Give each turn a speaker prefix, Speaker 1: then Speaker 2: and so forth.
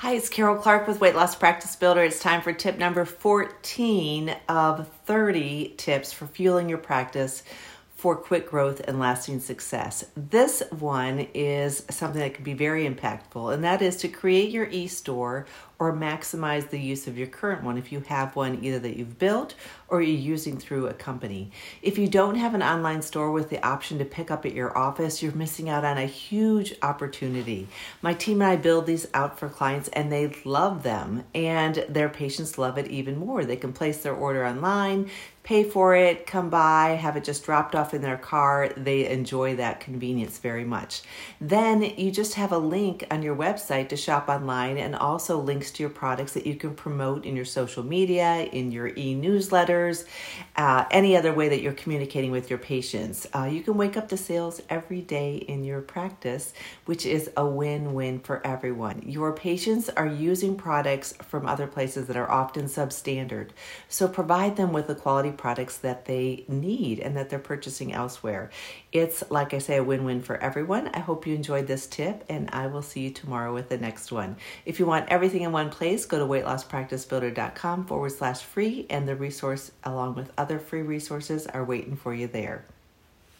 Speaker 1: Hi, it's Karol Clark with Weight Loss Practice Builder. It's time for tip number 14 of 30 tips for fueling your practice for quick growth and lasting success. This one is something that can be very impactful, and that is to create your e store or maximize the use of your current one if you have one either that you've built or you're using through a company. If you don't have an online store with the option to pick up at your office, you're missing out on a huge opportunity. My team and I build these out for clients and they love them, and their patients love it even more. They can place their order online, pay for it, come by, have it just dropped off in their car. They enjoy that convenience very much. Then you just have a link on your website to shop online and also links to your products that you can promote in your social media, in your e newsletters, uh, any other way that you're communicating with your patients. Uh, you can wake up to sales every day in your practice, which is a win win for everyone. Your patients are using products from other places that are often substandard. So provide them with the quality products that they need and that they're purchasing elsewhere. It's, like I say, a win win for everyone. I hope you enjoyed this tip, and I will see you tomorrow with the next one. If you want everything in one place, go to weightlosspracticebuilder.com forward slash free, and the resource, along with other free resources, are waiting for you there.